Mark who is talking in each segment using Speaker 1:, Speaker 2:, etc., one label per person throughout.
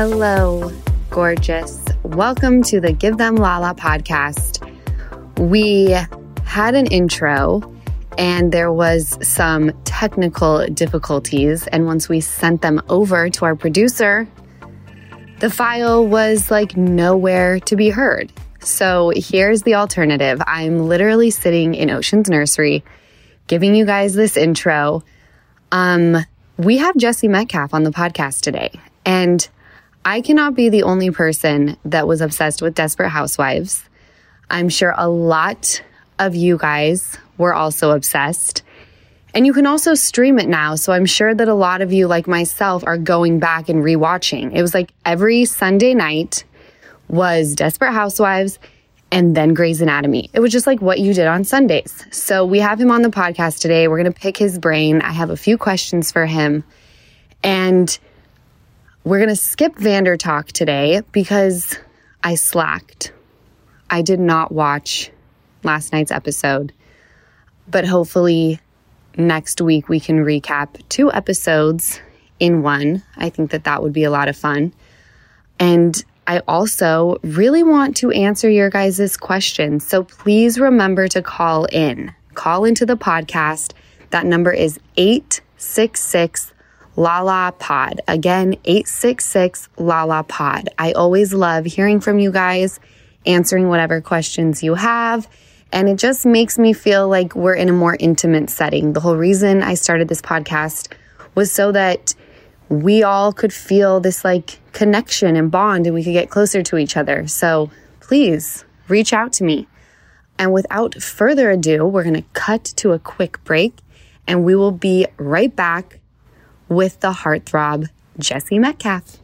Speaker 1: Hello, gorgeous. Welcome to the Give Them Lala podcast. We had an intro and there was some technical difficulties. And once we sent them over to our producer, the file was like nowhere to be heard. So here's the alternative I'm literally sitting in Ocean's Nursery giving you guys this intro. Um, we have Jesse Metcalfe on the podcast today. And I cannot be the only person that was obsessed with Desperate Housewives. I'm sure a lot of you guys were also obsessed. And you can also stream it now. So I'm sure that a lot of you, like myself, are going back and rewatching. It was like every Sunday night was Desperate Housewives and then Grey's Anatomy. It was just like what you did on Sundays. So we have him on the podcast today. We're going to pick his brain. I have a few questions for him. And we're going to skip Vander Talk today because I slacked. I did not watch last night's episode, but hopefully next week we can recap two episodes in one. I think that that would be a lot of fun. And I also really want to answer your guys' questions. So please remember to call in. Call into the podcast. That number is 866 Lala Pod. Again, 866 Lala Pod. I always love hearing from you guys, answering whatever questions you have. And it just makes me feel like we're in a more intimate setting. The whole reason I started this podcast was so that we all could feel this like connection and bond and we could get closer to each other. So please reach out to me. And without further ado, we're going to cut to a quick break and we will be right back with the heartthrob, Jesse Metcalfe.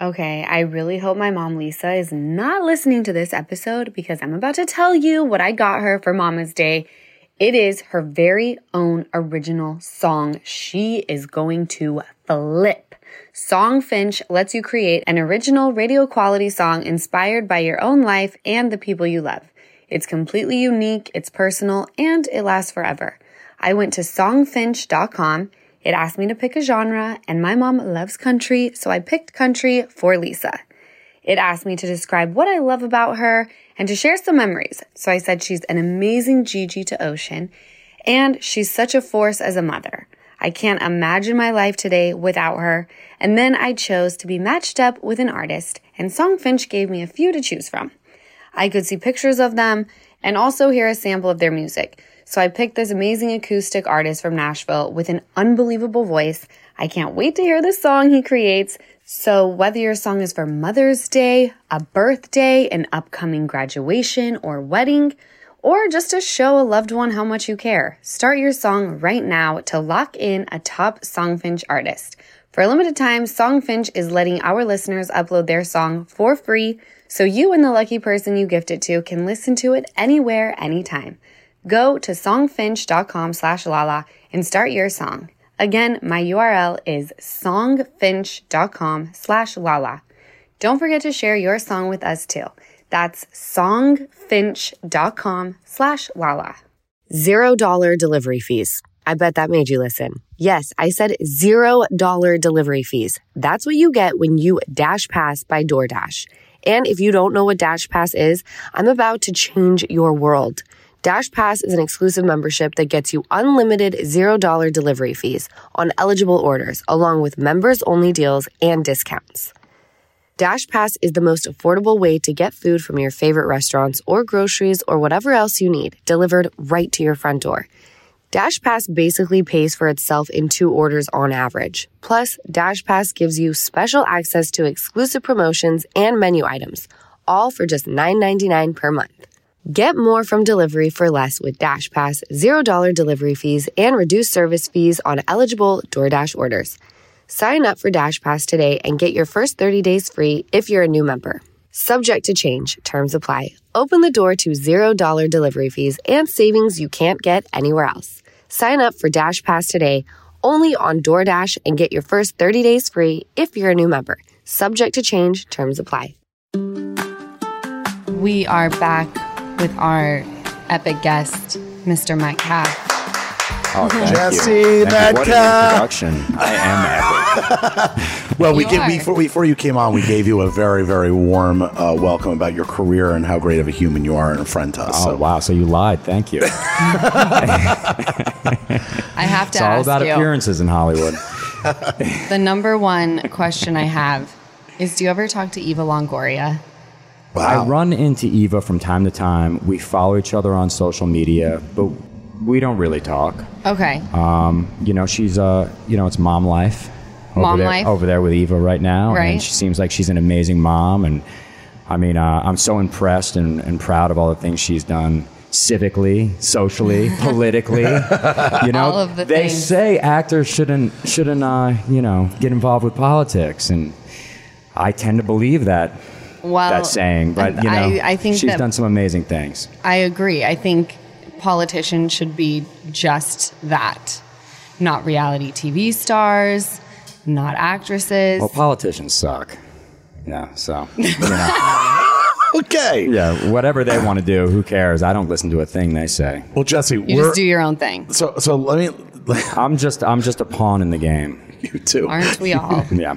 Speaker 1: Okay, I really hope my mom Lisa is not listening to this episode because I'm about to tell you what I got her for Mama's Day. It is her very own original song. She is going to flip. Songfinch lets you create an original radio quality song inspired by your own life and the people you love. It's completely unique, it's personal, and it lasts forever. I went to songfinch.com it asked me to pick a genre, and my mom loves country, so I picked country for Lisa. It asked me to describe what I love about her and to share some memories. So I said she's an amazing Gigi to Ocean, and she's such a force as a mother. I can't imagine my life today without her. And then I chose to be matched up with an artist, and Songfinch gave me a few to choose from. I could see pictures of them and also hear a sample of their music. So I picked this amazing acoustic artist from Nashville with an unbelievable voice. I can't wait to hear the song he creates. So whether your song is for Mother's Day, a birthday, an upcoming graduation or wedding, or just to show a loved one how much you care, start your song right now to lock in a top Songfinch artist. For a limited time, Songfinch is letting our listeners upload their song for free so you and the lucky person you gift it to can listen to it anywhere, anytime. Go to songfinch.com slash lala and start your song. Again, my URL is songfinch.com slash lala. Don't forget to share your song with us too. That's songfinch.com slash lala.
Speaker 2: Zero dollar delivery fees. I bet that made you listen. Yes, I said zero dollar delivery fees. That's what you get when you Dash Pass by DoorDash. And if you don't know what Dash Pass is, I'm about to change your world. Dash Pass is an exclusive membership that gets you unlimited $0 delivery fees on eligible orders, along with members only deals and discounts. Dash Pass is the most affordable way to get food from your favorite restaurants or groceries or whatever else you need delivered right to your front door. Dash Pass basically pays for itself in two orders on average. Plus, Dash Pass gives you special access to exclusive promotions and menu items, all for just $9.99 per month.
Speaker 1: Get more from delivery for less with Dash Pass, $0 delivery fees, and reduced service fees on eligible DoorDash orders. Sign up for Dash Pass today and get your first 30 days free if you're a new member. Subject to change, terms apply. Open the door to $0 delivery fees and savings you can't get anywhere else. Sign up for Dash Pass today only on DoorDash and get your first 30 days free if you're a new member. Subject to change, terms apply.
Speaker 3: We are back with our epic guest, Mr. Mike Caff.
Speaker 4: Oh, thank
Speaker 5: Jesse
Speaker 4: you. Thank you. What an
Speaker 5: Metcalfe.
Speaker 4: introduction. I am epic.
Speaker 5: Well, we
Speaker 3: You
Speaker 5: gave, before, before you came on, we gave you a very, very warm uh, welcome about your career and how great of a human you are and a friend to us.
Speaker 4: Oh,
Speaker 5: so,
Speaker 4: wow. So you lied. Thank you.
Speaker 3: I have to ask you.
Speaker 4: it's all about
Speaker 3: you.
Speaker 4: appearances in Hollywood.
Speaker 3: The number one question I have is: Do you ever talk to Eva Longoria?
Speaker 5: Wow.
Speaker 4: I run into Eva from time to time. We follow each other on social media, but we don't really talk.
Speaker 3: Okay.
Speaker 4: Um, you know, she's uh, you know, it's mom life. Over
Speaker 3: Mom
Speaker 4: there,
Speaker 3: life.
Speaker 4: over there with Eva right now,
Speaker 3: Right.
Speaker 4: and she seems like she's an amazing mom. And I mean, uh, I'm so impressed and, and proud of all the things she's done civically, socially, politically. You know,
Speaker 3: All of the
Speaker 4: they
Speaker 3: things.
Speaker 4: say actors shouldn't shouldn't uh, you know get involved with politics, and I tend to believe that
Speaker 3: well,
Speaker 4: that saying. But you know,
Speaker 3: I, I think
Speaker 4: she's done some amazing things.
Speaker 3: I agree. I think politicians should be just that, not reality TV stars, not actresses.
Speaker 4: Well, politicians suck. Yeah, so you know.
Speaker 5: okay.
Speaker 4: Yeah, whatever they want to do, who cares? I don't listen to a thing they say.
Speaker 5: Well, Jesse,
Speaker 3: you
Speaker 5: we're,
Speaker 3: just do your own thing,
Speaker 5: so so let me.
Speaker 4: I'm just I'm just a pawn in the game.
Speaker 5: You too.
Speaker 3: aren't we all?
Speaker 4: Yeah.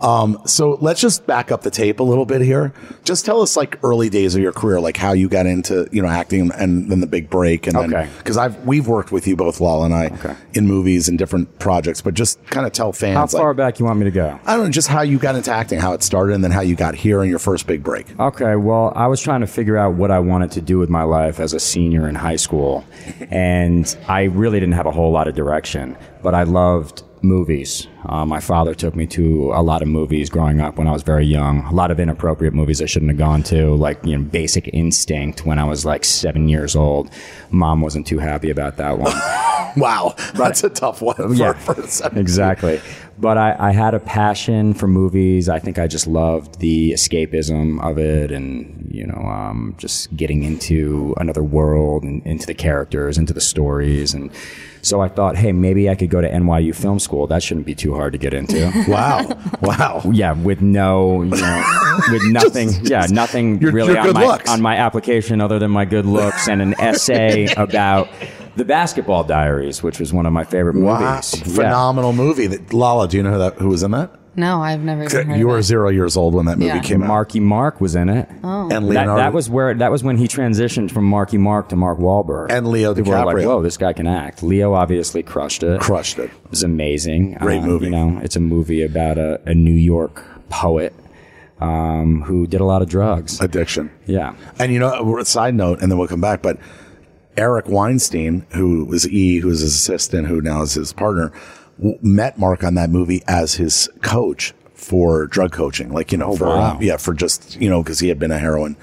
Speaker 5: Um, so let's just back up the tape a little bit here. Just tell us like early days of your career, like how you got into you know acting and then the big break, and
Speaker 4: Okay.
Speaker 5: then because I've we've worked with you both, Lal and I,
Speaker 4: Okay.
Speaker 5: in movies and different projects, but just kind of tell fans
Speaker 4: How
Speaker 5: like,
Speaker 4: far back you want me to go?
Speaker 5: I don't know, just how you got into acting, how it started, and then how you got here and your first big break.
Speaker 4: Okay, well, I was trying to figure out what I wanted to do with my life as a senior in high school, and I really didn't have a whole lot of direction, but I loved movies. Uh, my father took me to a lot of movies growing up when I was very young. A lot of inappropriate movies I shouldn't have gone to, like you know, Basic Instinct when I was like seven years old. Mom wasn't too happy about that one.
Speaker 5: Wow, that's a tough one. For,
Speaker 4: Yeah.
Speaker 5: for
Speaker 4: exactly. But I, I had a passion for movies. I think I just loved the escapism of it and, you know, um, just getting into another world and into the characters, into the stories. And so I thought, hey, maybe I could go to NYU Film School. That shouldn't be too hard to get into.
Speaker 5: Wow, wow.
Speaker 4: yeah, with no, you know, with nothing, yeah, nothing
Speaker 5: Your-
Speaker 4: really
Speaker 5: your
Speaker 4: on my,
Speaker 5: looks.
Speaker 4: on my application other than my good looks and an essay about the Basketball Diaries, which was one of my favorite movies.
Speaker 5: Wow,
Speaker 4: movies. Yeah.
Speaker 5: phenomenal movie. That Lala, do you know who that who was in that?
Speaker 3: No, I've never even heard
Speaker 5: You were zero years old when that movie
Speaker 3: Yeah.
Speaker 5: came out.
Speaker 4: Marky Mark was in it.
Speaker 3: Oh.
Speaker 5: and
Speaker 4: That,
Speaker 5: Leonardo.
Speaker 4: that was where that was when he transitioned from Marky Mark to Mark Wahlberg.
Speaker 5: And Leo
Speaker 4: People were like,
Speaker 5: DiCaprio.
Speaker 4: "Whoa, this guy can act." Leo obviously crushed it.
Speaker 5: crushed it.
Speaker 4: It was amazing.
Speaker 5: Great
Speaker 4: Uh,
Speaker 5: movie.
Speaker 4: You know, it's a movie about a, a New York poet um, who did a lot of drugs.
Speaker 5: Addiction.
Speaker 4: Yeah.
Speaker 5: And you know, side note, and then we'll come back. But Eric Weinstein, who was E, who was his assistant, who now is his partner, w- met Mark on that movie as his coach for drug coaching. Like you know, for
Speaker 4: wow.
Speaker 5: yeah, for just you know, because he had been a heroin,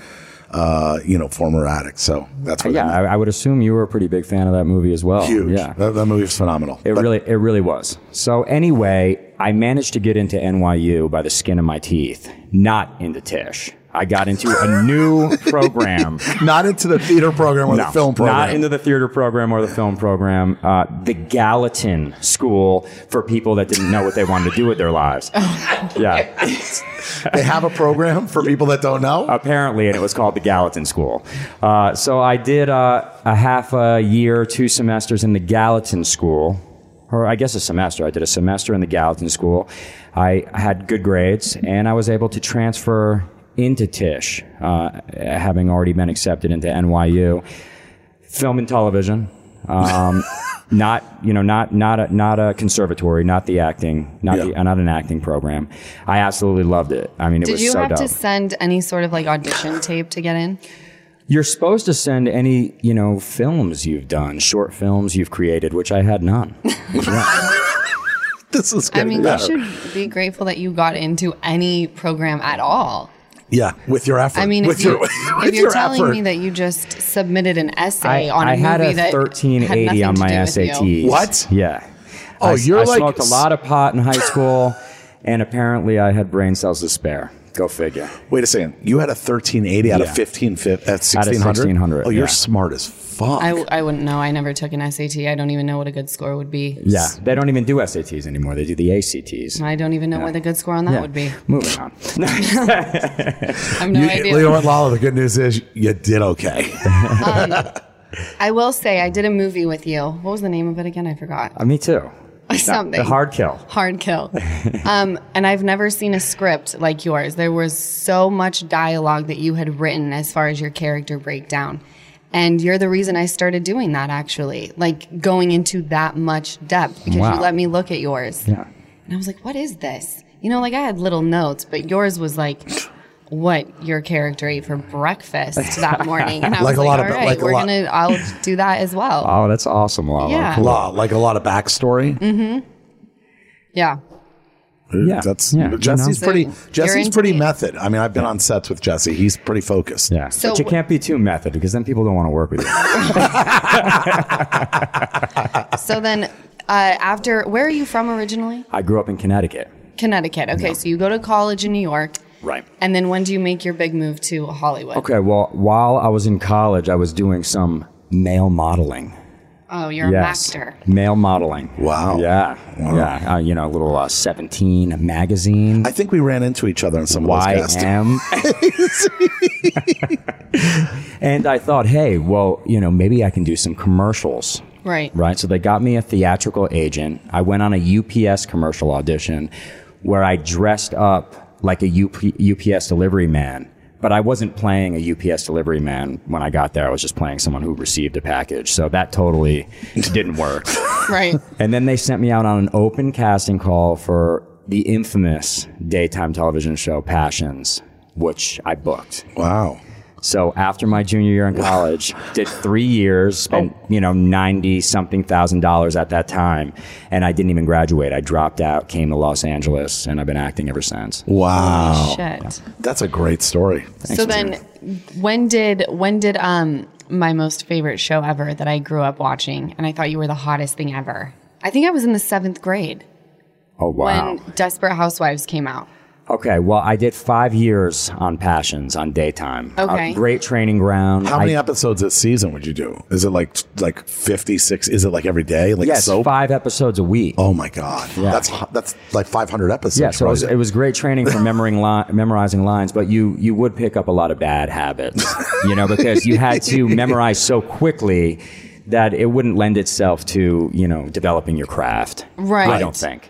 Speaker 5: uh, you know, former addict. So that's what.
Speaker 4: Yeah, I, I would assume you were a pretty big fan of that movie as well.
Speaker 5: huge.
Speaker 4: Yeah.
Speaker 5: That, that movie was phenomenal.
Speaker 4: It
Speaker 5: But-
Speaker 4: really, it really was. So anyway, I managed to get into NYU by the skin of my teeth, not into Tisch. I got into a new program.
Speaker 5: not into the theater program or the film program.
Speaker 4: Not into the theater program or the film program. Uh, the Gallatin School for people that didn't know what they wanted to do with their lives. yeah,
Speaker 5: they have a program for people that don't know.
Speaker 4: apparently, and it was called the Gallatin School. Uh, so I did uh, a half a year, two semesters in the Gallatin School, or I guess a semester. I did a semester in the Gallatin School. I had good grades, and I was able to transfer into Tisch, uh, having already been accepted into NYU. Film and television. Um, not you know not not a not a conservatory, not the acting, not
Speaker 5: Yeah.
Speaker 4: the not an acting program. I absolutely loved it. I mean, it
Speaker 3: Did
Speaker 4: was
Speaker 3: you
Speaker 4: so
Speaker 3: have
Speaker 4: dope.
Speaker 3: to send any sort of like audition tape to get in?
Speaker 4: You're supposed to send any, you know, films you've done, short films you've created, which I had none.
Speaker 5: This is
Speaker 3: I mean,
Speaker 5: better.
Speaker 3: you should be grateful that you got into any program at all.
Speaker 5: Yeah, with your effort.
Speaker 3: I mean,
Speaker 5: with
Speaker 3: if, you,
Speaker 5: your,
Speaker 3: if
Speaker 5: with
Speaker 3: you're
Speaker 5: your
Speaker 3: telling
Speaker 5: effort.
Speaker 3: me that you just submitted an essay
Speaker 4: I,
Speaker 3: on a
Speaker 4: I had
Speaker 3: movie
Speaker 4: a
Speaker 3: that had
Speaker 4: 1380
Speaker 3: nothing
Speaker 4: on
Speaker 3: to
Speaker 4: my
Speaker 3: do with you.
Speaker 4: SATs.
Speaker 5: What?
Speaker 4: Yeah.
Speaker 5: Oh,
Speaker 4: I,
Speaker 5: you're
Speaker 4: I
Speaker 5: like
Speaker 4: smoked a
Speaker 5: s-
Speaker 4: lot of pot in high school, and apparently I had brain cells to spare. Go figure.
Speaker 5: Wait a second. You had a 1380 out of
Speaker 4: Yeah.
Speaker 5: 15 fi- at
Speaker 4: Out of
Speaker 5: 1600?
Speaker 4: 1600,
Speaker 5: Oh, you're
Speaker 4: yeah.
Speaker 5: smart as fuck.
Speaker 3: I, I wouldn't know. I never took an SAT. I don't even know what a good score would be.
Speaker 4: Yeah, they don't even do SATs anymore. They do the ACTs.
Speaker 3: I don't even know what a good score on that
Speaker 4: Yeah.
Speaker 3: would be.
Speaker 4: Moving on.
Speaker 3: I have no
Speaker 5: you,
Speaker 3: idea.
Speaker 5: Leo and Lala, the good news is you did okay.
Speaker 3: I will say I did a movie with you. What was the name of it again? I forgot.
Speaker 4: Uh, me too.
Speaker 3: Something.
Speaker 4: The hard kill.
Speaker 3: Hard kill. um, and I've never seen a script like yours. There was so much dialogue that you had written as far as your character breakdown. And you're the reason I started doing that actually, like going into that much depth because
Speaker 4: Wow.
Speaker 3: you let me look at yours.
Speaker 4: Yeah.
Speaker 3: And I was like, what is this? You know, like I had little notes, but yours was like what your character ate for breakfast that morning. And I
Speaker 5: Like
Speaker 3: was
Speaker 5: a
Speaker 3: like,
Speaker 5: lot of-
Speaker 3: all right,
Speaker 5: like a
Speaker 3: we're
Speaker 5: lot-
Speaker 3: going to, I'll do that as well.
Speaker 4: Oh, that's awesome, Lala.
Speaker 3: Yeah.
Speaker 4: Cool.
Speaker 5: Law, like a lot of backstory.
Speaker 3: Mm-hmm. yeah.
Speaker 4: Yeah.
Speaker 5: That's
Speaker 4: Yeah, you
Speaker 5: Jesse's
Speaker 3: know.
Speaker 5: pretty.
Speaker 3: So,
Speaker 5: Jesse's pretty
Speaker 3: it.
Speaker 5: method. I mean, I've been on sets with Jesse. He's pretty focused.
Speaker 4: Yeah.
Speaker 3: So
Speaker 4: but you can't be too method because then people don't want to work with you.
Speaker 3: So then, uh, after, where are you from originally?
Speaker 4: I grew up in Connecticut.
Speaker 3: Connecticut. Okay, so you go to college in New York.
Speaker 4: Right.
Speaker 3: And then when do you make your big move to Hollywood?
Speaker 4: Okay, well, while I was in college, I was doing some male modeling.
Speaker 3: Oh, you're
Speaker 4: yes.
Speaker 3: a actor.
Speaker 4: Male modeling.
Speaker 5: Wow.
Speaker 4: Yeah.
Speaker 5: Wow.
Speaker 4: Yeah. Uh, you know, a little uh, 17 magazine.
Speaker 5: I think we ran into each other in some of those castings.
Speaker 4: YM. and I thought, hey, well, you know, maybe I can do some commercials.
Speaker 3: Right.
Speaker 4: Right. So they got me a theatrical agent. I went on a UPS commercial audition where I dressed up like a UP, UPS delivery man. But I wasn't playing a UPS delivery man when I got there. I was just playing someone who received a package. So that totally didn't work.
Speaker 3: Right.
Speaker 4: And then they sent me out on an open casting call for the infamous daytime television show Passions, which I booked.
Speaker 5: Wow.
Speaker 4: So after my junior year in college, did three years, spent you know ninety something thousand dollars at that time, and I didn't even graduate. I dropped out, came to Los Angeles, and I've been acting ever since.
Speaker 5: Wow.
Speaker 3: Shit.
Speaker 5: That's a great story.
Speaker 3: So then, when did when did um my most favorite show ever that I grew up watching, and I thought you were the hottest thing ever? I think I was in the seventh grade
Speaker 4: Oh wow.
Speaker 3: when Desperate Housewives came out.
Speaker 4: Okay, well I did five years on Passions on daytime.
Speaker 3: Okay.
Speaker 4: A great training ground.
Speaker 5: How many
Speaker 4: I,
Speaker 5: episodes a season would you do? Is it like like 56? Is it like every day? Like
Speaker 4: yes,
Speaker 5: soap?
Speaker 4: five episodes a week.
Speaker 5: Oh my god. Yeah. That's that's like 500 episodes.
Speaker 4: Yeah, so it was, it was great training for memorizing, li- memorizing lines, but you you would pick up a lot of bad habits, you know, because you had to memorize so quickly that it wouldn't lend itself to you know developing your craft.
Speaker 3: Right.
Speaker 4: I don't think.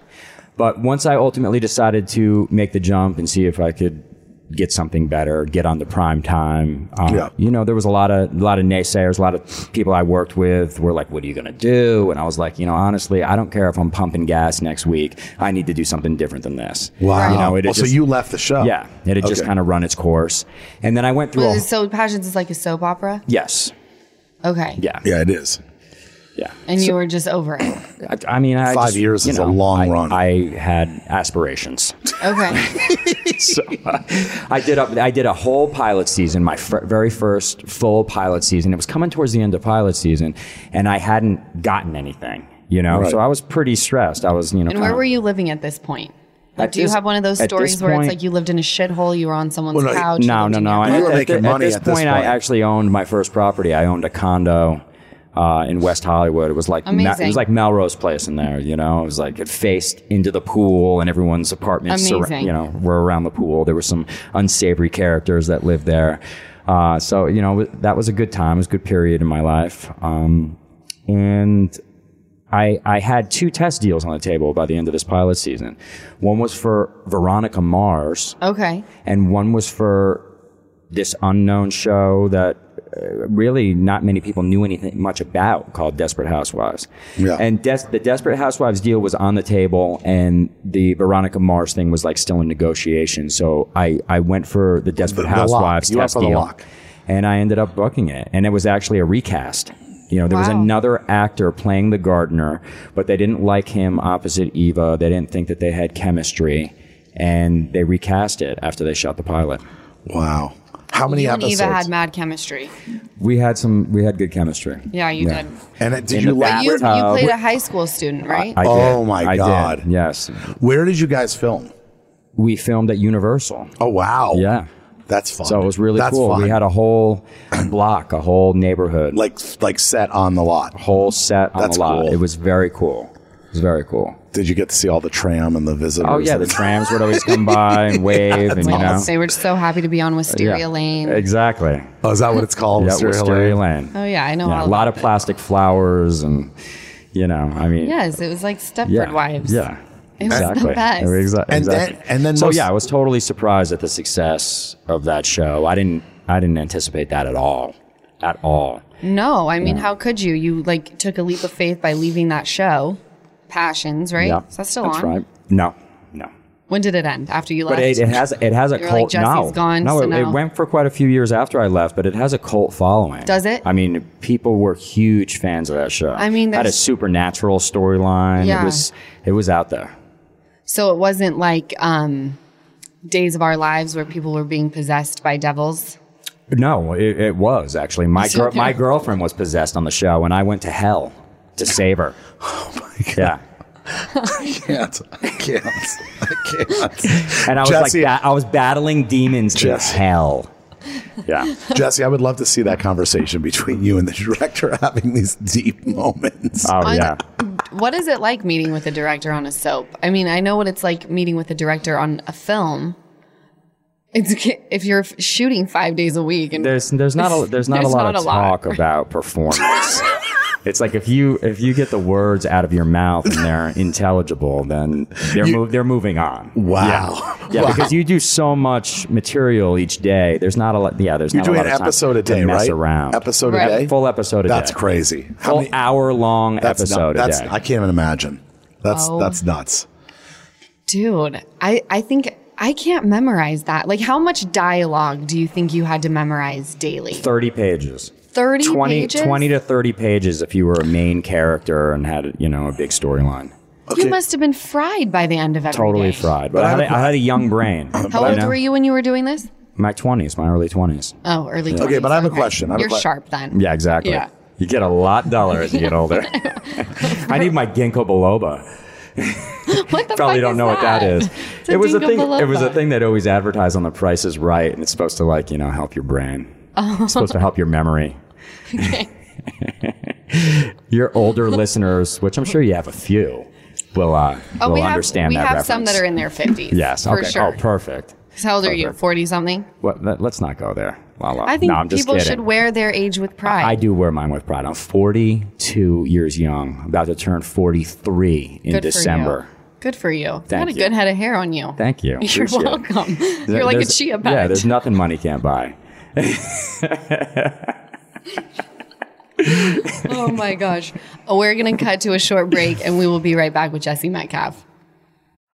Speaker 4: But once I ultimately decided to make the jump and see if I could get something better, get on the prime time. Uh,
Speaker 5: Yeah.
Speaker 4: You know, there was a lot of a lot of naysayers, a lot of people I worked with were like, "What are you going to do?" And I was like, you know, honestly, I don't care if I'm pumping gas next week. I need to do something different than this.
Speaker 5: wow.
Speaker 4: You know, it
Speaker 5: oh,
Speaker 4: had
Speaker 5: so you left the show?
Speaker 4: Yeah, it had just kind of run its course, and then I went through. A,
Speaker 3: So Passions is like a soap opera.
Speaker 4: yes,
Speaker 3: Okay.
Speaker 4: yeah,
Speaker 5: Yeah, it is.
Speaker 4: Yeah.
Speaker 3: And you were just over it.
Speaker 4: I, I mean, I
Speaker 5: Five
Speaker 4: just,
Speaker 5: years
Speaker 4: you
Speaker 5: is a long
Speaker 4: I-
Speaker 5: run.
Speaker 4: I had aspirations.
Speaker 3: Okay.
Speaker 4: so uh, I did a, I did a whole pilot season, my fir- very first full pilot season. It was coming towards the end of pilot season, and I hadn't gotten anything, you know.
Speaker 5: Right.
Speaker 4: So I was pretty stressed. I was, you know.
Speaker 3: and where
Speaker 4: kinda-
Speaker 3: were you living at this point? Like,
Speaker 4: At
Speaker 3: do you have one of those stories where it's like you lived in a shithole, you were on someone's
Speaker 5: Well, no,
Speaker 3: couch? you
Speaker 4: No, no,
Speaker 3: in
Speaker 4: no.
Speaker 3: your-
Speaker 4: At,
Speaker 5: were
Speaker 4: at
Speaker 5: making
Speaker 4: thi-
Speaker 5: money
Speaker 4: at this
Speaker 5: at this
Speaker 4: point, I actually owned my first property. I owned a condo uh, in West Hollywood. It was like Mel- it was like Melrose Place in there. You know, it was like it faced into the pool, and everyone's apartments,
Speaker 3: Amazing.
Speaker 4: you know, were around the pool. There were some unsavory characters that lived there. Uh, so you know, that was a good time. It was a good period in my life. Um, and I, I had two test deals on the table by the end of this pilot season. One was for Veronica Mars,
Speaker 3: Okay.
Speaker 4: and one was for this unknown show that Uh, really not many people knew anything much about called Desperate Housewives.
Speaker 5: Yeah.
Speaker 4: And Des- the Desperate Housewives deal was on the table, and the Veronica Mars thing was like still in negotiation. So I, I went for the Desperate
Speaker 5: The- the lock.
Speaker 4: Housewives
Speaker 5: You went
Speaker 4: test
Speaker 5: the
Speaker 4: deal,
Speaker 5: lock.
Speaker 4: and I ended up booking it, and it was actually a recast. You know, there was another actor playing the gardener, but they didn't like him opposite Eva. They didn't think that they had chemistry, and they recast it after they shot the pilot.
Speaker 5: Wow. How many
Speaker 3: You and
Speaker 5: episodes?
Speaker 3: Eva had mad chemistry.
Speaker 4: We had some. We had good chemistry.
Speaker 3: Yeah, you did.
Speaker 5: and it, did
Speaker 4: In
Speaker 5: you
Speaker 4: the
Speaker 5: like?
Speaker 4: back-
Speaker 3: You, you played a high school student, right?
Speaker 4: I oh did.
Speaker 5: Oh, my
Speaker 4: I did,
Speaker 5: God.
Speaker 4: Yes,
Speaker 5: Where did you guys film?
Speaker 4: we filmed at Universal.
Speaker 5: Oh wow.
Speaker 4: Yeah.
Speaker 5: That's fun.
Speaker 4: So it was really
Speaker 5: That's
Speaker 4: cool.
Speaker 5: Fun.
Speaker 4: We had a whole block, a whole neighborhood,
Speaker 5: like like set on the lot.
Speaker 4: whole set on
Speaker 5: That's
Speaker 4: the lot.
Speaker 5: cool.
Speaker 4: It was very cool. It was very cool.
Speaker 5: Did you get to see all the tram and the visitors?
Speaker 4: Oh yeah, the trams would always come by and wave, and you know.
Speaker 3: They were so happy to be on uh, Wisteria
Speaker 4: Yeah,
Speaker 3: Lane.
Speaker 4: Exactly.
Speaker 5: Oh, is that what it's called?
Speaker 4: Yeah,
Speaker 5: Wisteria
Speaker 4: Wisteria
Speaker 5: Lane?
Speaker 4: Lane.
Speaker 3: Oh yeah, I know
Speaker 4: Yeah,
Speaker 3: all
Speaker 4: a lot of
Speaker 3: it.
Speaker 4: plastic flowers, and you know, I mean,
Speaker 3: Yes, it was like Stepford
Speaker 4: yeah,
Speaker 3: Wives.
Speaker 4: Yeah.
Speaker 3: It was the
Speaker 4: exactly.
Speaker 3: best.
Speaker 4: Exa-
Speaker 5: And then-
Speaker 4: exactly.
Speaker 5: and then
Speaker 4: so
Speaker 5: most-
Speaker 4: yeah, I was totally surprised at the success of that show. I didn't, I didn't anticipate that at all, at all.
Speaker 3: No, I mean, how could you? You like took a leap of faith by leaving that show, Passions, right?
Speaker 4: Yeah,
Speaker 3: Is that still
Speaker 4: that's
Speaker 3: on?
Speaker 4: right. No, no.
Speaker 3: When did it end? After you left?
Speaker 4: But it, it has it has a
Speaker 3: You're like,
Speaker 4: cult.
Speaker 3: Jesse's
Speaker 4: no,
Speaker 3: gone,
Speaker 4: no,
Speaker 3: so
Speaker 4: it, it went for quite a few years after I left, but it has a cult following.
Speaker 3: Does it?
Speaker 4: I mean, people were huge fans of that show.
Speaker 3: I mean,
Speaker 4: had a
Speaker 3: there's-
Speaker 4: supernatural storyline.
Speaker 3: Yeah.
Speaker 4: It was it was out there.
Speaker 3: so it wasn't like um, Days of Our Lives where people were being possessed by devils.
Speaker 4: No, it, it was actually my
Speaker 3: So
Speaker 4: gir- my girlfriend was possessed on the show, and I went to hell to save her. Oh my god! Yeah,
Speaker 5: I can't. I can't. I can't.
Speaker 4: and I was
Speaker 5: Jesse-
Speaker 4: like, ba- I was battling demons
Speaker 5: Jesse.
Speaker 4: hell. Yeah,
Speaker 5: Jesse, I would love to see that conversation between you and the director having these deep moments.
Speaker 4: oh
Speaker 3: On-
Speaker 4: yeah.
Speaker 3: What is it like meeting with a director on a soap? I mean, I know what it's like meeting with a director on a film. It's if you're shooting five days a week and
Speaker 4: There's there's not a there's not
Speaker 3: There's
Speaker 4: a lot
Speaker 3: not
Speaker 4: of
Speaker 3: a lot.
Speaker 4: talk about performance. It's like if you if you get the words out of your mouth and they're intelligible, then they're mov- they're moving on.
Speaker 5: Wow.
Speaker 4: Yeah, yeah
Speaker 5: Wow.
Speaker 4: because you do so much material each day. There's not a lot. Yeah, there's
Speaker 5: You're
Speaker 4: not
Speaker 5: doing
Speaker 4: a
Speaker 5: an
Speaker 4: lot of time
Speaker 5: episode a
Speaker 4: to
Speaker 5: day,
Speaker 4: mess
Speaker 5: right?
Speaker 4: around.
Speaker 5: Episode
Speaker 3: Right.
Speaker 5: a day.
Speaker 4: Full episode a
Speaker 5: That's
Speaker 4: day.
Speaker 5: That's crazy. How
Speaker 4: Full hour long episode
Speaker 5: nut- that's,
Speaker 4: a day.
Speaker 5: I can't even imagine. That's
Speaker 3: Oh.
Speaker 5: that's nuts.
Speaker 3: dude, I I think I can't memorize that. Like, how much dialogue do you think you had to memorize daily?
Speaker 4: Thirty pages.
Speaker 3: 30
Speaker 4: 20,
Speaker 3: pages?
Speaker 4: 20 to 30 pages if you were a main character and had, you know, a big storyline.
Speaker 3: You must have been fried by the end of every
Speaker 4: Totally
Speaker 3: day.
Speaker 4: fried. But I had, a, I had a young brain.
Speaker 3: How old were you when you were doing this?
Speaker 4: My 20s, my early 20s.
Speaker 3: Oh, early 20s.
Speaker 5: Okay, but I have a question. I have a
Speaker 3: You're
Speaker 5: que-
Speaker 3: sharp then.
Speaker 4: Yeah, exactly.
Speaker 3: Yeah.
Speaker 4: You get a lot duller as you get older. I need my ginkgo biloba.
Speaker 3: What the
Speaker 4: Probably
Speaker 3: fuck
Speaker 4: don't
Speaker 3: is
Speaker 4: know what that is.
Speaker 3: It's a
Speaker 4: It was a
Speaker 3: ginkgo
Speaker 4: thing. It was a
Speaker 3: biloba.
Speaker 4: thing that always advertised on The Price is Right, and it's supposed to like you know help your brain.
Speaker 3: Oh.
Speaker 4: It's supposed to help your memory. your older listeners, which I'm sure you have a few, will uh,
Speaker 3: Oh,
Speaker 4: will
Speaker 3: we have,
Speaker 4: understand
Speaker 3: we
Speaker 4: that
Speaker 3: have
Speaker 4: reference.
Speaker 3: some that are in their 50s.
Speaker 4: Yes.
Speaker 3: For
Speaker 4: okay.
Speaker 3: sure.
Speaker 4: Oh, perfect.
Speaker 3: How old are you? 40 something?
Speaker 4: What, let, us not go there. Lala.
Speaker 3: I think
Speaker 4: no,
Speaker 3: people should wear their age with pride.
Speaker 4: I do wear mine with pride. I'm 42 years young, about to turn 43 in
Speaker 3: Good
Speaker 4: For
Speaker 3: you. Good for you. you
Speaker 4: Thank
Speaker 3: got a
Speaker 4: you.
Speaker 3: good head of hair on you.
Speaker 4: Thank you.
Speaker 3: You're
Speaker 4: Appreciate
Speaker 3: welcome.
Speaker 4: There-
Speaker 3: You're like a chia pet.
Speaker 4: Yeah, there's nothing money can't buy.
Speaker 3: oh my gosh. Oh, We're going to cut to a short break and we will be right back with Jesse Metcalfe.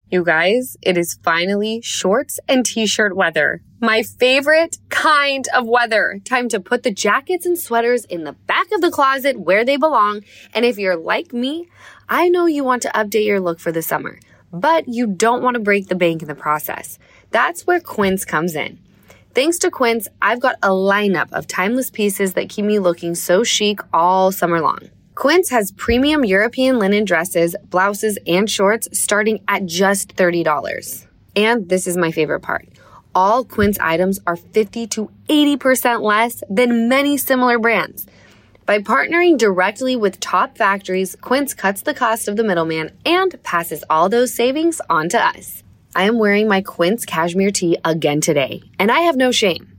Speaker 1: You guys, it is finally shorts and t-shirt weather. My favorite kind of weather. Time to put the jackets and sweaters in the back of the closet where they belong. And if you're like me, I know you want to update your look for the summer, but you don't want to break the bank in the process. That's where Quince comes in. Thanks to Quince, I've got a lineup of timeless pieces that keep me looking so chic all summer long. Quince has premium European linen dresses, blouses, and shorts starting at just $30. And this is my favorite part. All Quince items are 50 to 80% less than many similar brands. By partnering directly with top factories, Quince cuts the cost of the middleman and passes all those savings on to us. I am wearing my Quince cashmere tee again today, and I have no shame.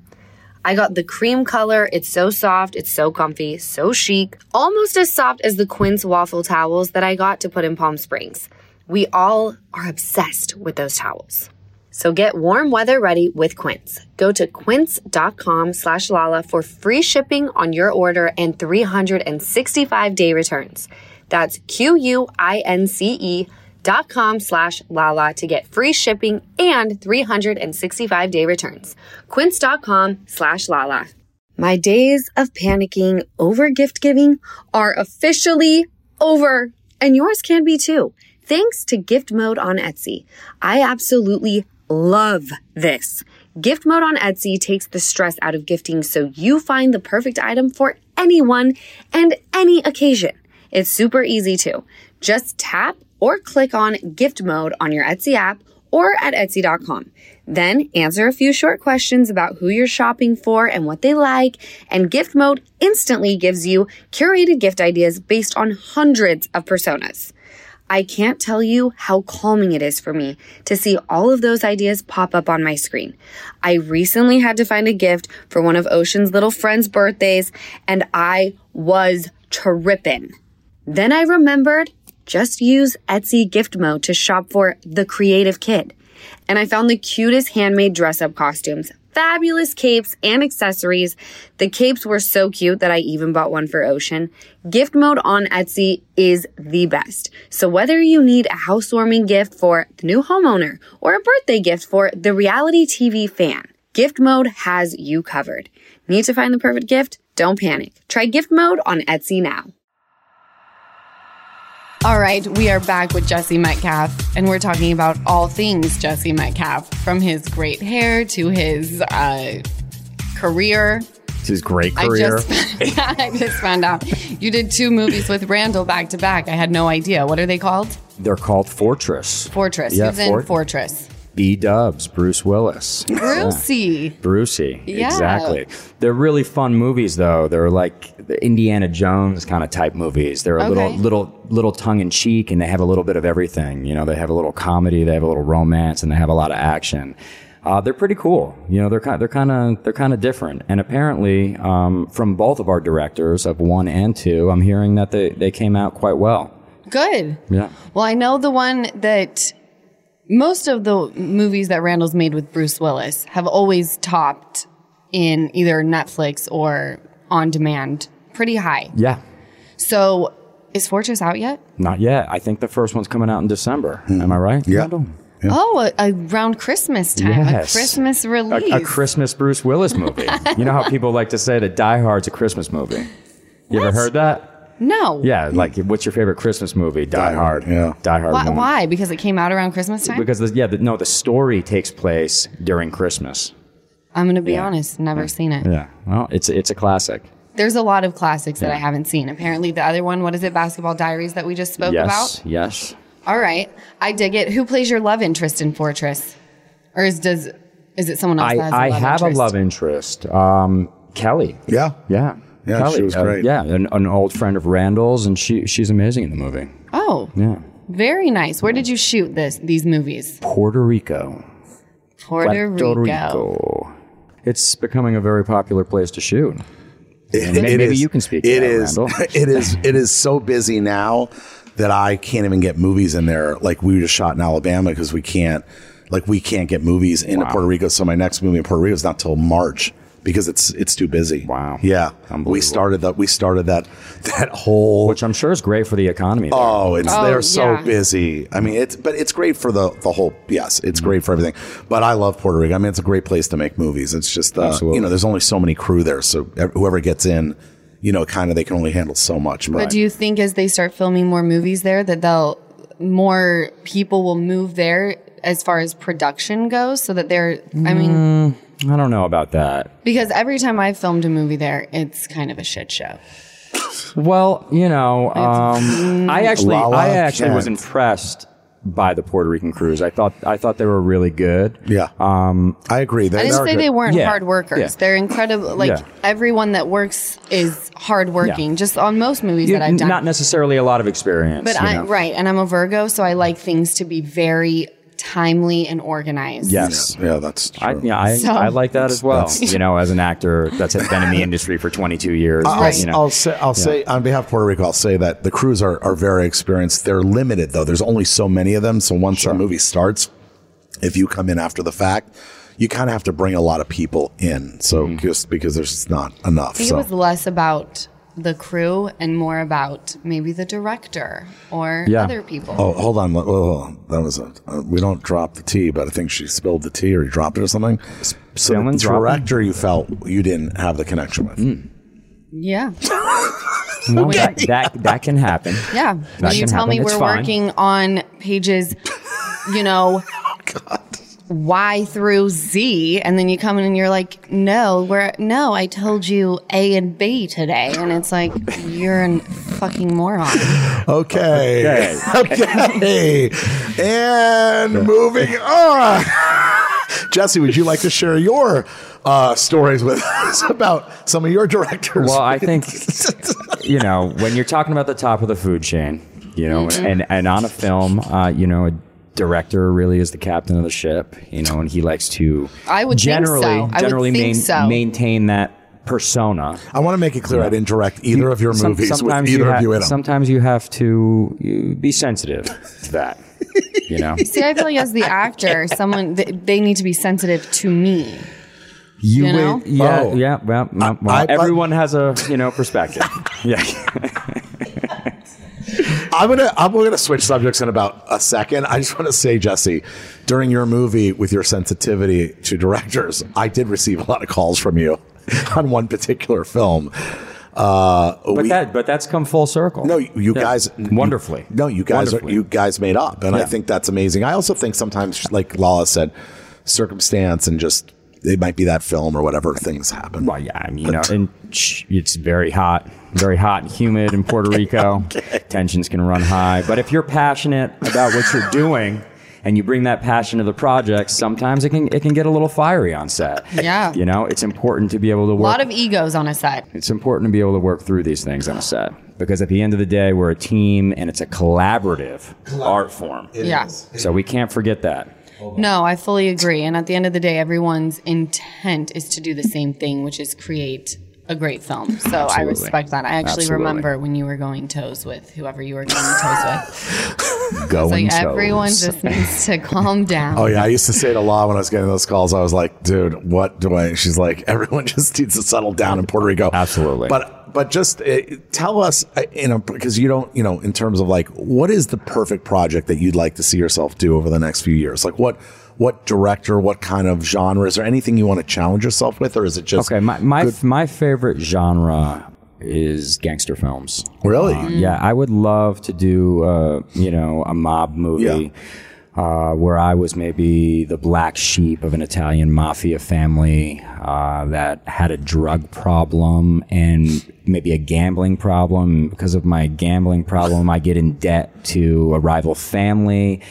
Speaker 1: I got the cream color. It's so soft, it's so comfy, so chic, almost as soft as the Quince waffle towels that I got to put in Palm Springs. We all are obsessed with those towels. So get warm weather ready with Quince. Go to quince.com slash Lala for free shipping on your order and 365 day returns. That's Q-U-I-N-C-E dot com slash Lala to get free shipping and 365 day returns. Quince.com slash Lala. My days of panicking over gift giving are officially over, and yours can be too. Thanks to gift mode on Etsy. I absolutely love this.
Speaker 3: Gift mode on Etsy takes the stress out of gifting so you find the perfect item for anyone and any occasion. It's super easy too. Just tap or click on gift mode on your Etsy app or at Etsy.com. Then answer a few short questions about who you're shopping for and what they like, and gift mode instantly gives you curated gift ideas based on hundreds of personas. I can't tell you how calming it is for me to see all of those ideas pop up on my screen. I recently had to find a gift for one of Ocean's little friends' birthdays, and I was tripping. Then I remembered just use Etsy gift mode to shop for the creative kid. And I found the cutest handmade dress up costumes, fabulous capes and accessories. The capes were so cute that I even bought one for Ocean. Gift mode on Etsy is the best. So whether you need a housewarming gift for the new homeowner or a birthday gift for the reality TV fan, gift mode has you covered. Need to find the perfect gift? Don't panic. Try gift mode on Etsy now. All right, we are back with Jesse Metcalfe, and we're talking about all things Jesse Metcalfe, from his great hair to his uh, career.
Speaker 4: It's his great career.
Speaker 3: I just, I just found out you did two movies with Randall back to back. I had no idea. What are they called?
Speaker 4: They're called Fortress.
Speaker 3: Fortress.
Speaker 4: Yeah,
Speaker 3: Who's in Fortress?
Speaker 4: B Dubs, Bruce Willis.
Speaker 3: Brucey.
Speaker 4: Brucey.
Speaker 3: Yeah.
Speaker 4: Exactly. They're really fun movies though. They're like the Indiana Jones kind of type movies. They're a
Speaker 3: Okay.
Speaker 4: little little tongue in cheek and they have a little bit of everything. You know, they have a little comedy, they have a little romance, and they have a lot of action. Uh, they're pretty cool. You know, they're kind they're kind of they're kind of different. And apparently, um, from both of our directors of one and two, I'm hearing that they they came out quite well.
Speaker 3: Good.
Speaker 4: Yeah.
Speaker 3: Well, I know the one that most of the movies that Randall's made with Bruce Willis have always topped in either Netflix or on demand pretty high.
Speaker 4: Yeah.
Speaker 3: So is Fortress out yet?
Speaker 4: Not yet. I think the first one's coming out in December. Hmm. Am I right?
Speaker 5: Yeah.
Speaker 4: Randall?
Speaker 3: Oh, a, around Christmas time.
Speaker 4: Yes.
Speaker 3: A Christmas release.
Speaker 4: A, a Christmas Bruce Willis movie. you know how people like to say that Die Hard's a Christmas movie. You ever heard that?
Speaker 3: no.
Speaker 4: Yeah, like what's your favorite Christmas movie? Die,
Speaker 5: Die
Speaker 4: Hard.
Speaker 5: Hard, yeah.
Speaker 4: Die Hard.
Speaker 3: Why, why? Because it came out around Christmas time?
Speaker 4: Because the, yeah, the, no, the story takes place during Christmas.
Speaker 3: I'm going to be
Speaker 4: Yeah.
Speaker 3: honest, never seen it.
Speaker 4: Yeah, well, it's it's a classic.
Speaker 3: There's a lot of classics that I haven't seen. Apparently, the other one, what is it, Basketball Diaries that we just spoke
Speaker 4: yes,
Speaker 3: about?
Speaker 4: yes.
Speaker 3: All right, I dig it. Who plays your love interest in Fortress, or is does is it someone else?
Speaker 4: I,
Speaker 3: that has a
Speaker 4: I
Speaker 3: love
Speaker 4: have
Speaker 3: interest?
Speaker 4: a love interest. Um, Kelly.
Speaker 5: Yeah.
Speaker 4: Yeah.
Speaker 5: Yeah,
Speaker 4: Kelly,
Speaker 5: she was
Speaker 4: uh,
Speaker 5: great.
Speaker 4: yeah, an, an old friend of Randall's, and she she's amazing in the movie.
Speaker 3: Oh,
Speaker 4: Yeah.
Speaker 3: very nice. Where did you shoot this? These movies?
Speaker 4: Puerto Rico.
Speaker 3: Puerto,
Speaker 4: Puerto
Speaker 3: Rico.
Speaker 4: Rico. It's becoming a very popular place to shoot.
Speaker 5: It-
Speaker 4: Maybe-
Speaker 5: it
Speaker 4: maybe
Speaker 5: is-
Speaker 4: you can speak to
Speaker 5: It
Speaker 4: that,
Speaker 5: is. It is. It is so busy now that I can't even get movies in there. Like we just shot in Alabama because we can't. Like we can't get movies into
Speaker 4: Wow.
Speaker 5: Puerto Rico. So my next movie in Puerto Rico is not till March because it's it's too busy.
Speaker 4: Wow.
Speaker 5: Yeah. We started that. We started that. That whole.
Speaker 4: Which I'm sure is great for the economy. there.
Speaker 5: Oh, it's
Speaker 3: Oh,
Speaker 5: they're so busy. I mean, it's but it's great for the the whole. Yes, it's
Speaker 4: Mm-hmm.
Speaker 5: great for everything. But I love Puerto Rico. I mean, it's a great place to make movies. It's just uh, you know, there's only so many crew there, so whoever gets in, you know, kind of they can only handle so much.
Speaker 3: But do you think as they start filming more movies there that they'll more people will move there as far as production goes so that they're I mean
Speaker 4: I don't know about that.
Speaker 3: because every time I've filmed a movie there it's kind of a shit show.
Speaker 4: Well, you know, um, I actually,
Speaker 5: La La
Speaker 4: I actually
Speaker 5: Land.
Speaker 4: was impressed by the Puerto Rican crews. I thought, I thought they were really good.
Speaker 5: Yeah, um, I agree.
Speaker 3: I
Speaker 5: They,
Speaker 3: didn't say
Speaker 5: they're
Speaker 3: they weren't
Speaker 4: Yeah.
Speaker 3: hard workers.
Speaker 4: Yeah.
Speaker 3: They're incredible like
Speaker 4: Yeah.
Speaker 3: everyone that works is hardworking
Speaker 4: Yeah.
Speaker 3: just on most movies
Speaker 4: You-
Speaker 3: that I've done.
Speaker 4: Not necessarily a lot of experience.
Speaker 3: but
Speaker 4: you
Speaker 3: I
Speaker 4: know.
Speaker 3: right and I'm a Virgo so I like things to be very timely and organized.
Speaker 4: Yes.
Speaker 5: Yeah, that's true.
Speaker 4: I, yeah, I,
Speaker 3: So-
Speaker 4: I like that as well. You know, as an actor that's been in the industry for 22 years.
Speaker 5: I'll,
Speaker 4: you know.
Speaker 5: I'll say, I'll say on behalf of Puerto Rico, I'll say that the crews are, are very experienced. They're limited though. There's only so many of them. So once the movie starts, if you come in after the fact, you kind of have to bring a lot of people in. So
Speaker 4: Mm-hmm.
Speaker 5: just because there's not enough.
Speaker 3: I think
Speaker 5: So
Speaker 3: it was less about the crew and more about maybe the director or
Speaker 4: Yeah.
Speaker 3: other people.
Speaker 5: Oh, hold on. Oh, that was a. Uh, we don't drop the tea, but I think she spilled the tea or you dropped it or something. So the
Speaker 4: Spilling, dropping?
Speaker 5: director you felt you didn't have the connection with.
Speaker 4: Mm.
Speaker 3: Yeah.
Speaker 4: Well, that, that, that can happen.
Speaker 3: Yeah. When you
Speaker 4: can
Speaker 3: tell me.
Speaker 4: It's
Speaker 3: we're
Speaker 4: fine.
Speaker 3: working on pages, you know, Y through Z, and then you come in and you're like, no, we're no, I told you A and B today, and it's like you're a fucking moron.
Speaker 5: Okay. Okay. and moving on. Jesse, would you like to share your uh, stories with us about some of your directors?
Speaker 4: Well, I think you know when you're talking about the top of the food chain, you know,
Speaker 3: Mm-hmm.
Speaker 4: and and on a film, uh, you know, a director really is the captain of the ship, you know, and he likes to
Speaker 3: I would think
Speaker 4: generally
Speaker 3: so. I would
Speaker 4: generally
Speaker 3: think so.
Speaker 4: maintain that persona.
Speaker 5: I want to make it clear I didn't direct either of your
Speaker 4: Some-
Speaker 5: movies with
Speaker 4: sometimes
Speaker 5: either
Speaker 4: you
Speaker 5: of you in them.
Speaker 4: Sometimes you have to you, be sensitive to that. You know,
Speaker 3: See, I feel like as the actor, someone they, they need to be sensitive to me.
Speaker 4: you,
Speaker 3: You know?
Speaker 4: would- yeah,
Speaker 5: Oh.
Speaker 4: yeah. Well, well, well,
Speaker 5: I- but-
Speaker 4: everyone has a you know perspective. yeah.
Speaker 5: I'm gonna I'm gonna switch subjects in about a second. I just want to say, Jesse, during your movie with your sensitivity to directors, I did receive a lot of calls from you on one particular film. Uh,
Speaker 4: But
Speaker 5: we-
Speaker 4: that but that's come full circle.
Speaker 5: No, you you
Speaker 4: Yeah.
Speaker 5: guys
Speaker 4: wonderfully.
Speaker 5: no, you guys are, you guys made up, and I think that's amazing. I also think sometimes, like Lala said, circumstance and just it might be that film or whatever things happen.
Speaker 4: Well, yeah, I mean, you know, uh, and it's very hot, very hot and humid in Puerto Rico. Tensions can run high. But if you're passionate about what you're doing and you bring that passion to the project, sometimes it can it can get a little fiery on set.
Speaker 3: Yeah.
Speaker 4: You know, it's important to be able to work.
Speaker 3: A
Speaker 4: work.
Speaker 3: lot of egos on a set.
Speaker 4: it's important to be able to work through these things on a set because at the end of the day, we're a team and it's a collaborative art form.
Speaker 3: Yeah.
Speaker 4: So we can't forget that.
Speaker 3: No, I fully agree. And at the end of the day, everyone's intent is to do the same thing, which is create a great film. So I respect that. I actually
Speaker 4: Absolutely.
Speaker 3: remember when you were going toes with whoever you were going toes with.
Speaker 4: Going
Speaker 3: Like
Speaker 4: toes.
Speaker 3: everyone just needs to calm down.
Speaker 5: Oh yeah, I used to say it a lot when I was getting those calls. I was like, "Dude, what do I?" She's like, "Everyone just needs to settle down in Puerto Rico."
Speaker 4: Absolutely.
Speaker 5: But but just uh, tell us, uh, you know, because you don't, you know, in terms of like, what is the perfect project that you'd like to see yourself do over the next few years? Like, what what director, what kind of genre? Is there anything you want to challenge yourself with, or is it just
Speaker 4: Okay, my my, my favorite genre is gangster films.
Speaker 5: really?
Speaker 4: Uh, yeah, I would love to do uh, you know a mob movie uh, where I was maybe the black sheep of an Italian mafia family uh, that had a drug problem and maybe a gambling problem. Because of my gambling problem, I get in debt to a rival family,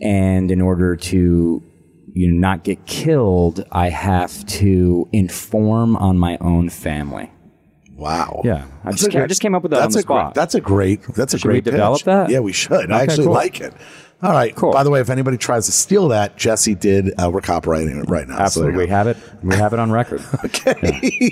Speaker 4: and in order to you know, not get killed, I have to inform on my own family.
Speaker 5: Wow.
Speaker 4: Yeah, I
Speaker 5: That's
Speaker 4: just,
Speaker 5: a
Speaker 4: ca- I just came up with that
Speaker 5: that's
Speaker 4: on the
Speaker 5: a
Speaker 4: spot.
Speaker 5: Great, that's a great. That's a
Speaker 4: Should we
Speaker 5: great.
Speaker 4: develop
Speaker 5: pitch.
Speaker 4: that?
Speaker 5: Yeah, we should. I actually
Speaker 4: cool.
Speaker 5: like it. All right.
Speaker 4: Cool.
Speaker 5: By the way, if anybody tries to steal that, Jesse did. Uh, we're copywriting it right now. so
Speaker 4: Absolutely, we have it. We have it on record.
Speaker 5: Okay.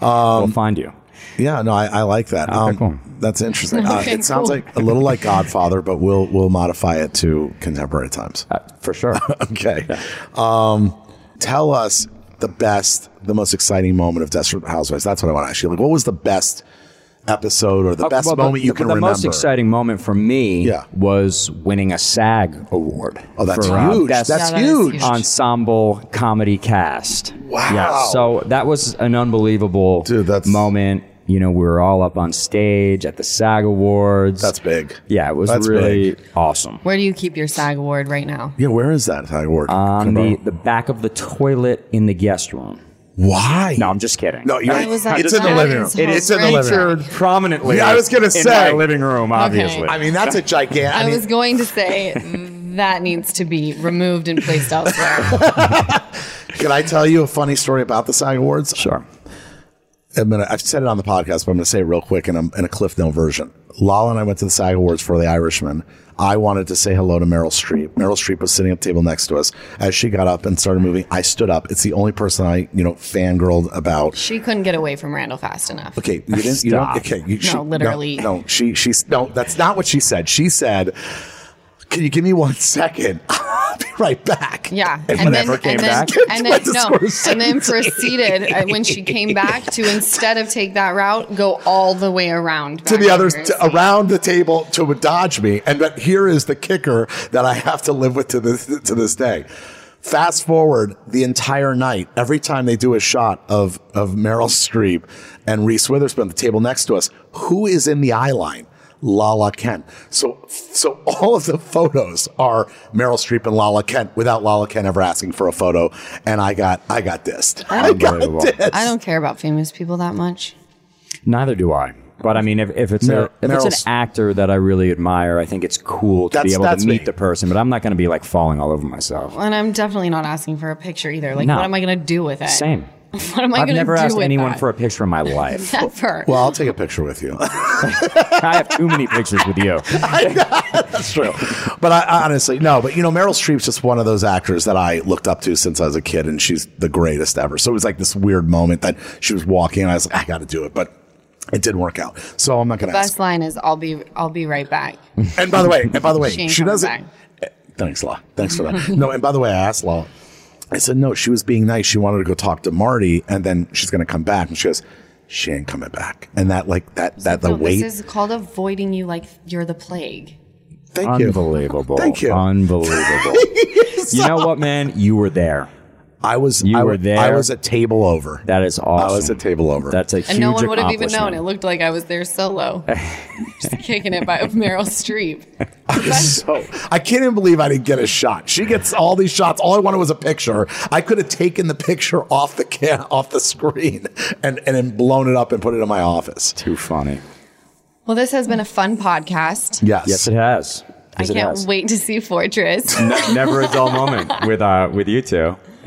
Speaker 4: we'll find you.
Speaker 5: Yeah, no, I, I like that. um,
Speaker 4: cool.
Speaker 5: That's interesting. Uh,
Speaker 3: Okay,
Speaker 5: it sounds
Speaker 3: cool.
Speaker 5: like a little like Godfather, but we'll we'll modify it to contemporary times.
Speaker 4: Uh, for sure.
Speaker 5: Okay. Um, tell us the best, the most exciting moment of Desperate Housewives. That's what I want to ask you. Like, what was the best episode or the
Speaker 4: Uh,
Speaker 5: best
Speaker 4: well,
Speaker 5: moment you
Speaker 4: the,
Speaker 5: can
Speaker 4: the
Speaker 5: remember?
Speaker 4: The most exciting moment for me
Speaker 5: Yeah.
Speaker 4: was winning a SAG award.
Speaker 5: Oh, that's
Speaker 4: for, uh,
Speaker 5: huge.
Speaker 4: best
Speaker 5: that's
Speaker 3: Yeah, that is
Speaker 5: huge.
Speaker 3: huge.
Speaker 4: ensemble comedy cast.
Speaker 5: Wow.
Speaker 4: Yeah. So that was an unbelievable
Speaker 5: Dude, that's-
Speaker 4: moment. You know, we were all up on stage at the SAG Awards.
Speaker 5: That's big.
Speaker 4: Yeah, it was
Speaker 5: That's
Speaker 4: really
Speaker 5: big.
Speaker 4: awesome.
Speaker 3: Where do you keep your SAG award right now?
Speaker 5: Yeah, where is that SAG award?
Speaker 4: On the, the back of the toilet in the guest room.
Speaker 5: Why?
Speaker 4: No, I'm just kidding.
Speaker 5: No, you're,
Speaker 3: Why was that-
Speaker 5: it's in the living room. It's in the living room.
Speaker 4: prominently.
Speaker 5: Yeah, I was gonna
Speaker 4: in
Speaker 5: say.
Speaker 4: my living room, obviously.
Speaker 5: I mean, that's a gigantic.
Speaker 3: I,
Speaker 5: I, mean,
Speaker 3: was going to say that needs to be removed and placed elsewhere.
Speaker 5: can I tell you a funny story about the SAG Awards?
Speaker 4: Sure.
Speaker 5: I'm gonna, I've said it on the podcast, but I'm going to say it real quick in a, in a Cliff Note version. Lala and I went to the SAG Awards for The Irishman. I wanted to say hello to Meryl Streep. Meryl Streep was sitting at the table next to us. As she got up and started moving, I stood up. It's the only person I, you know, fangirled about.
Speaker 3: she couldn't get away from Randall fast enough.
Speaker 5: Okay, you didn't. You don't. Okay, you, she,
Speaker 3: literally.
Speaker 5: No, no, she. She's no. That's not what she said. She said, "Can you give me one second? I'll be right back."
Speaker 3: Yeah,
Speaker 5: And
Speaker 3: and, then
Speaker 4: came
Speaker 3: and then
Speaker 4: back?
Speaker 3: and then no,
Speaker 5: Scorsese.
Speaker 3: and then proceeded uh, when she came back to instead of take that route, go all the way around
Speaker 5: to the others to, around the table to dodge me. And but here is the kicker that I have to live with to this to this day. Fast forward the entire night, every time they do a shot of of Meryl Streep and Reese Witherspoon the table next to us, who is in the eye line? Lala Kent. So, so all of the photos are Meryl Streep and Lala Kent without Lala Kent ever asking for a photo. And I got, I got dissed. I got
Speaker 4: Unbelievable.
Speaker 5: dissed.
Speaker 3: I don't care about famous people that much.
Speaker 4: Neither do I. But I mean, if, if it's
Speaker 5: Mer-
Speaker 4: a if it's an actor that I really admire, I think it's cool to
Speaker 5: That's-
Speaker 4: be able
Speaker 5: that's
Speaker 4: to meet
Speaker 5: me.
Speaker 4: the person. But I'm not going to be like falling all over myself.
Speaker 3: And I'm definitely not asking for a picture either. Like,
Speaker 4: No.
Speaker 3: what am I going to do with it?
Speaker 4: Same.
Speaker 3: What am I
Speaker 4: I've
Speaker 3: going to
Speaker 4: never
Speaker 3: do
Speaker 4: asked
Speaker 3: with
Speaker 4: anyone
Speaker 3: that?
Speaker 4: for a picture in my life.
Speaker 3: Never.
Speaker 5: Well, I'll take a picture with you.
Speaker 4: I have too many pictures with you.
Speaker 5: That's true. But I, I honestly, no, but you know, Meryl Streep's just one of those actors that I looked up to since I was a kid, and she's the greatest ever. So it was like this weird moment that she was walking, and I was like, I got to do it. But it didn't work out. So I'm not going to ask.
Speaker 3: Best line is I'll be I'll be right back.
Speaker 5: And by the way, and by the way,
Speaker 3: She
Speaker 5: she, doesn't.
Speaker 3: back.
Speaker 5: Eh, Thanks, Law. Thanks for that. no, and by the way, I asked Law. I said no. She was being nice. She wanted to go talk to Marty, and then she's going to come back, and she goes, "She ain't coming back." And that, like that, that the
Speaker 3: No,
Speaker 5: weight.
Speaker 3: This is called avoiding you like you're the plague.
Speaker 5: Thank you.
Speaker 4: Unbelievable.
Speaker 5: Thank you.
Speaker 4: Unbelievable. you know what, man? You were there.
Speaker 5: I was.
Speaker 4: You
Speaker 5: I,
Speaker 4: were there.
Speaker 5: I was a table over.
Speaker 4: That is awesome.
Speaker 5: I was a table over.
Speaker 4: That's a huge
Speaker 3: And no one would have even known. It looked like I was there solo. Just kicking it by Meryl Streep.
Speaker 5: so I can't even believe I didn't get a shot. She gets all these shots. All I wanted was a picture. I could have taken the picture off the can off the screen and and then blown it up and put it in my office.
Speaker 4: Too funny.
Speaker 3: Well, this has been a fun podcast.
Speaker 5: Yes.
Speaker 4: Yes, it has.
Speaker 3: I can't
Speaker 4: has.
Speaker 3: wait to see Fortress.
Speaker 4: Ne- never a dull moment with uh with you two.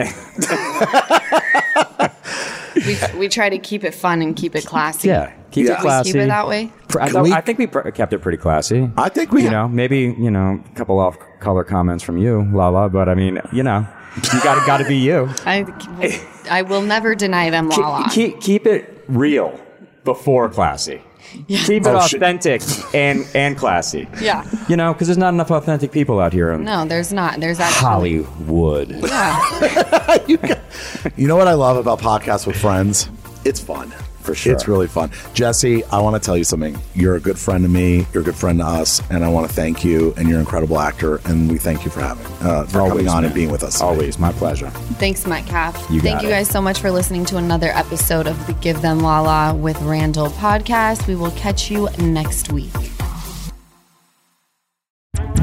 Speaker 3: we, we try to keep it fun and keep it classy.
Speaker 4: Yeah, keep
Speaker 5: Yeah.
Speaker 4: it classy.
Speaker 3: keep it that way.
Speaker 4: I,
Speaker 5: we-
Speaker 4: I think we pr- kept it pretty classy.
Speaker 5: I think we
Speaker 4: you know, maybe you know, a couple off color comments from you, Lala. But I mean, you know, you got to got to be you.
Speaker 3: I, I will never deny them,
Speaker 4: Keep,
Speaker 3: Lala.
Speaker 4: keep, keep it real before classy. Keep it
Speaker 5: Oh, shit.
Speaker 4: authentic and and classy.
Speaker 3: Yeah.
Speaker 4: You know, because there's not enough authentic people out here in
Speaker 3: No, there's not. There's actually.
Speaker 4: Hollywood.
Speaker 3: Yeah.
Speaker 5: You know what I love about podcasts with friends? It's fun.
Speaker 4: For sure.
Speaker 5: It's really fun. Jesse, I want to tell you something. You're a good friend to me. You're a good friend to us, and I want to thank you. And you're an incredible actor, and we thank you for having uh, for all coming on
Speaker 4: man.
Speaker 5: and being with us.
Speaker 4: Always my pleasure.
Speaker 3: Thanks, Metcalfe.
Speaker 4: You
Speaker 3: Thank
Speaker 4: got
Speaker 3: you
Speaker 4: it.
Speaker 3: guys so much for listening to another episode of the Give Them Lala with Randall podcast. We will catch you next week.